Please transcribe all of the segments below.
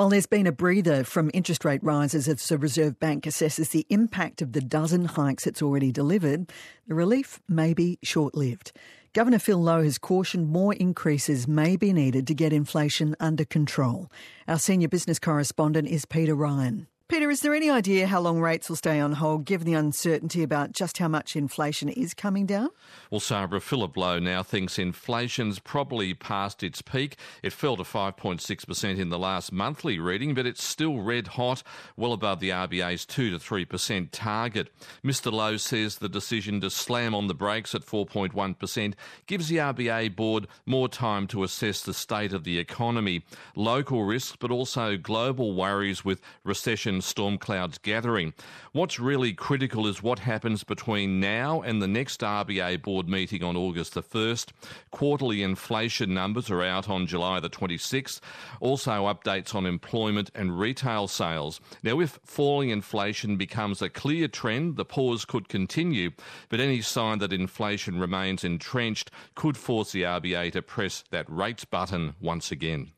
While there's been a breather from interest rate rises as the Reserve Bank assesses the impact of the dozen hikes it's already delivered, the relief may be short lived. Governor Phil Lowe has cautioned more increases may be needed to get inflation under control. Our senior business correspondent is Peter Ryan. Peter, is there any idea how long rates will stay on hold given the uncertainty about just how much inflation is coming down? Well, Sabra, Philip Lowe now thinks inflation's probably past its peak. It fell to 5.6% in the last monthly reading, but it's still red hot, well above the RBA's 2 to 3% target. Mr. Lowe says the decision to slam on the brakes at 4.1% gives the RBA board more time to assess the state of the economy, local risks, but also global worries with recession storm clouds gathering. What's really critical is what happens between now and the next RBA board meeting on August the 1st. Quarterly inflation numbers are out on July the 26th. Also, updates on employment and retail sales. Now, if falling inflation becomes a clear trend, the pause could continue, but any sign that inflation remains entrenched could force the RBA to press that rates button once again.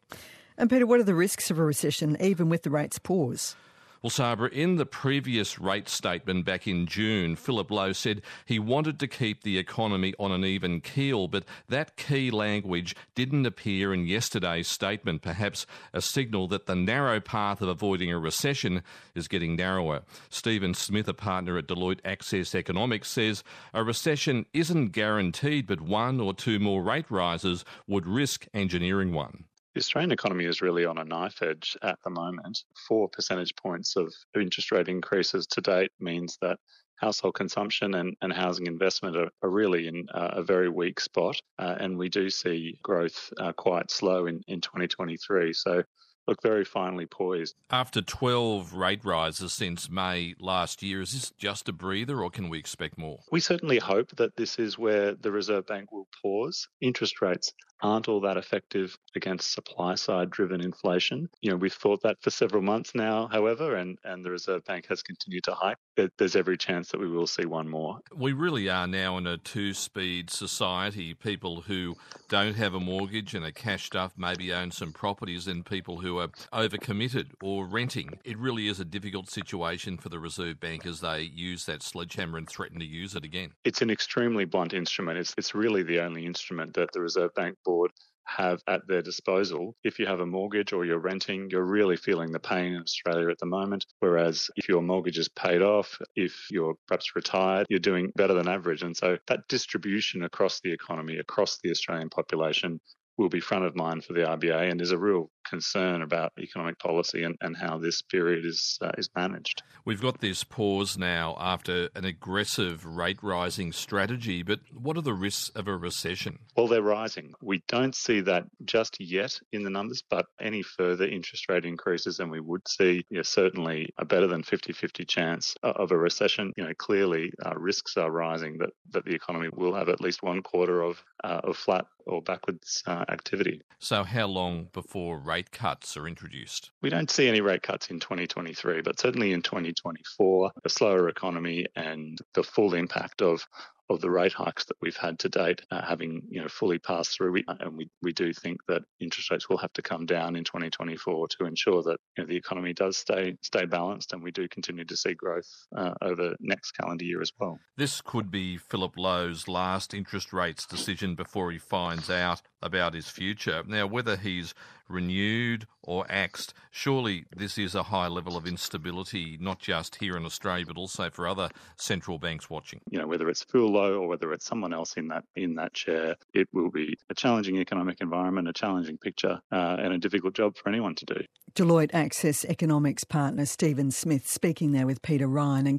And Peter, what are the risks of a recession even with the rates pause? Well, Sabra, in the previous rate statement back in June, Philip Lowe said he wanted to keep the economy on an even keel, but that key language didn't appear in yesterday's statement, perhaps a signal that the narrow path of avoiding a recession is getting narrower. Stephen Smith, a partner at Deloitte Access Economics, says a recession isn't guaranteed, but one or two more rate rises would risk engineering one. The Australian economy is really on a knife edge at the moment. Four percentage points of interest rate increases to date means that household consumption and, and housing investment are, are really in uh, a very weak spot. Uh, and we do see growth uh, quite slow in, in 2023. So look very finely poised. After 12 rate rises since May last year, is this just a breather or can we expect more? We certainly hope that this is where the Reserve Bank will pause. Interest rates aren't all that effective against supply side driven inflation. You know, we've thought that for several months now, however, and, and the Reserve Bank has continued to hike. There's every chance that we will see one more. We really are now in a two speed society. People who don't have a mortgage and are cashed up maybe own some properties, and people who are overcommitted or renting. It really is a difficult situation for the Reserve Bank as they use that sledgehammer and threaten to use it again. It's an extremely blunt instrument. It's, it's really the only instrument that the Reserve Bank board have at their disposal. If you have a mortgage or you're renting, you're really feeling the pain in Australia at the moment. Whereas if your mortgage is paid off, if you're perhaps retired, you're doing better than average. And so that distribution across the economy, across the Australian population, will be front of mind for the RBA and is a real concern about economic policy and, and how this period is uh, is managed. We've got this pause now after an aggressive rate rising strategy, but what are the risks of a recession? Well, they're rising. We don't see that just yet in the numbers, but any further interest rate increases, and we would see you know, certainly a better than 50-50 chance of a recession. You know, clearly uh, risks are rising that, that the economy will have at least one quarter of uh, of flat or backwards uh, activity. So, how long before rate cuts are introduced? We don't see any rate cuts in 2023, but certainly in 2024, a slower economy and the full impact of of the rate hikes that we've had to date uh, having you know fully passed through we, and we, we do think that interest rates will have to come down in 2024 to ensure that you know, the economy does stay stay balanced and we do continue to see growth uh, over next calendar year as well. This could be Philip Lowe's last interest rates decision before he finds out about his future. Now whether he's renewed or axed. Surely this is a high level of instability, not just here in Australia, but also for other central banks watching. You know, whether it's Phil Lowe or whether it's someone else in that in that chair, it will be a challenging economic environment, a challenging picture, uh, and a difficult job for anyone to do. Deloitte Access Economics partner Stephen Smith speaking there with Peter Ryan and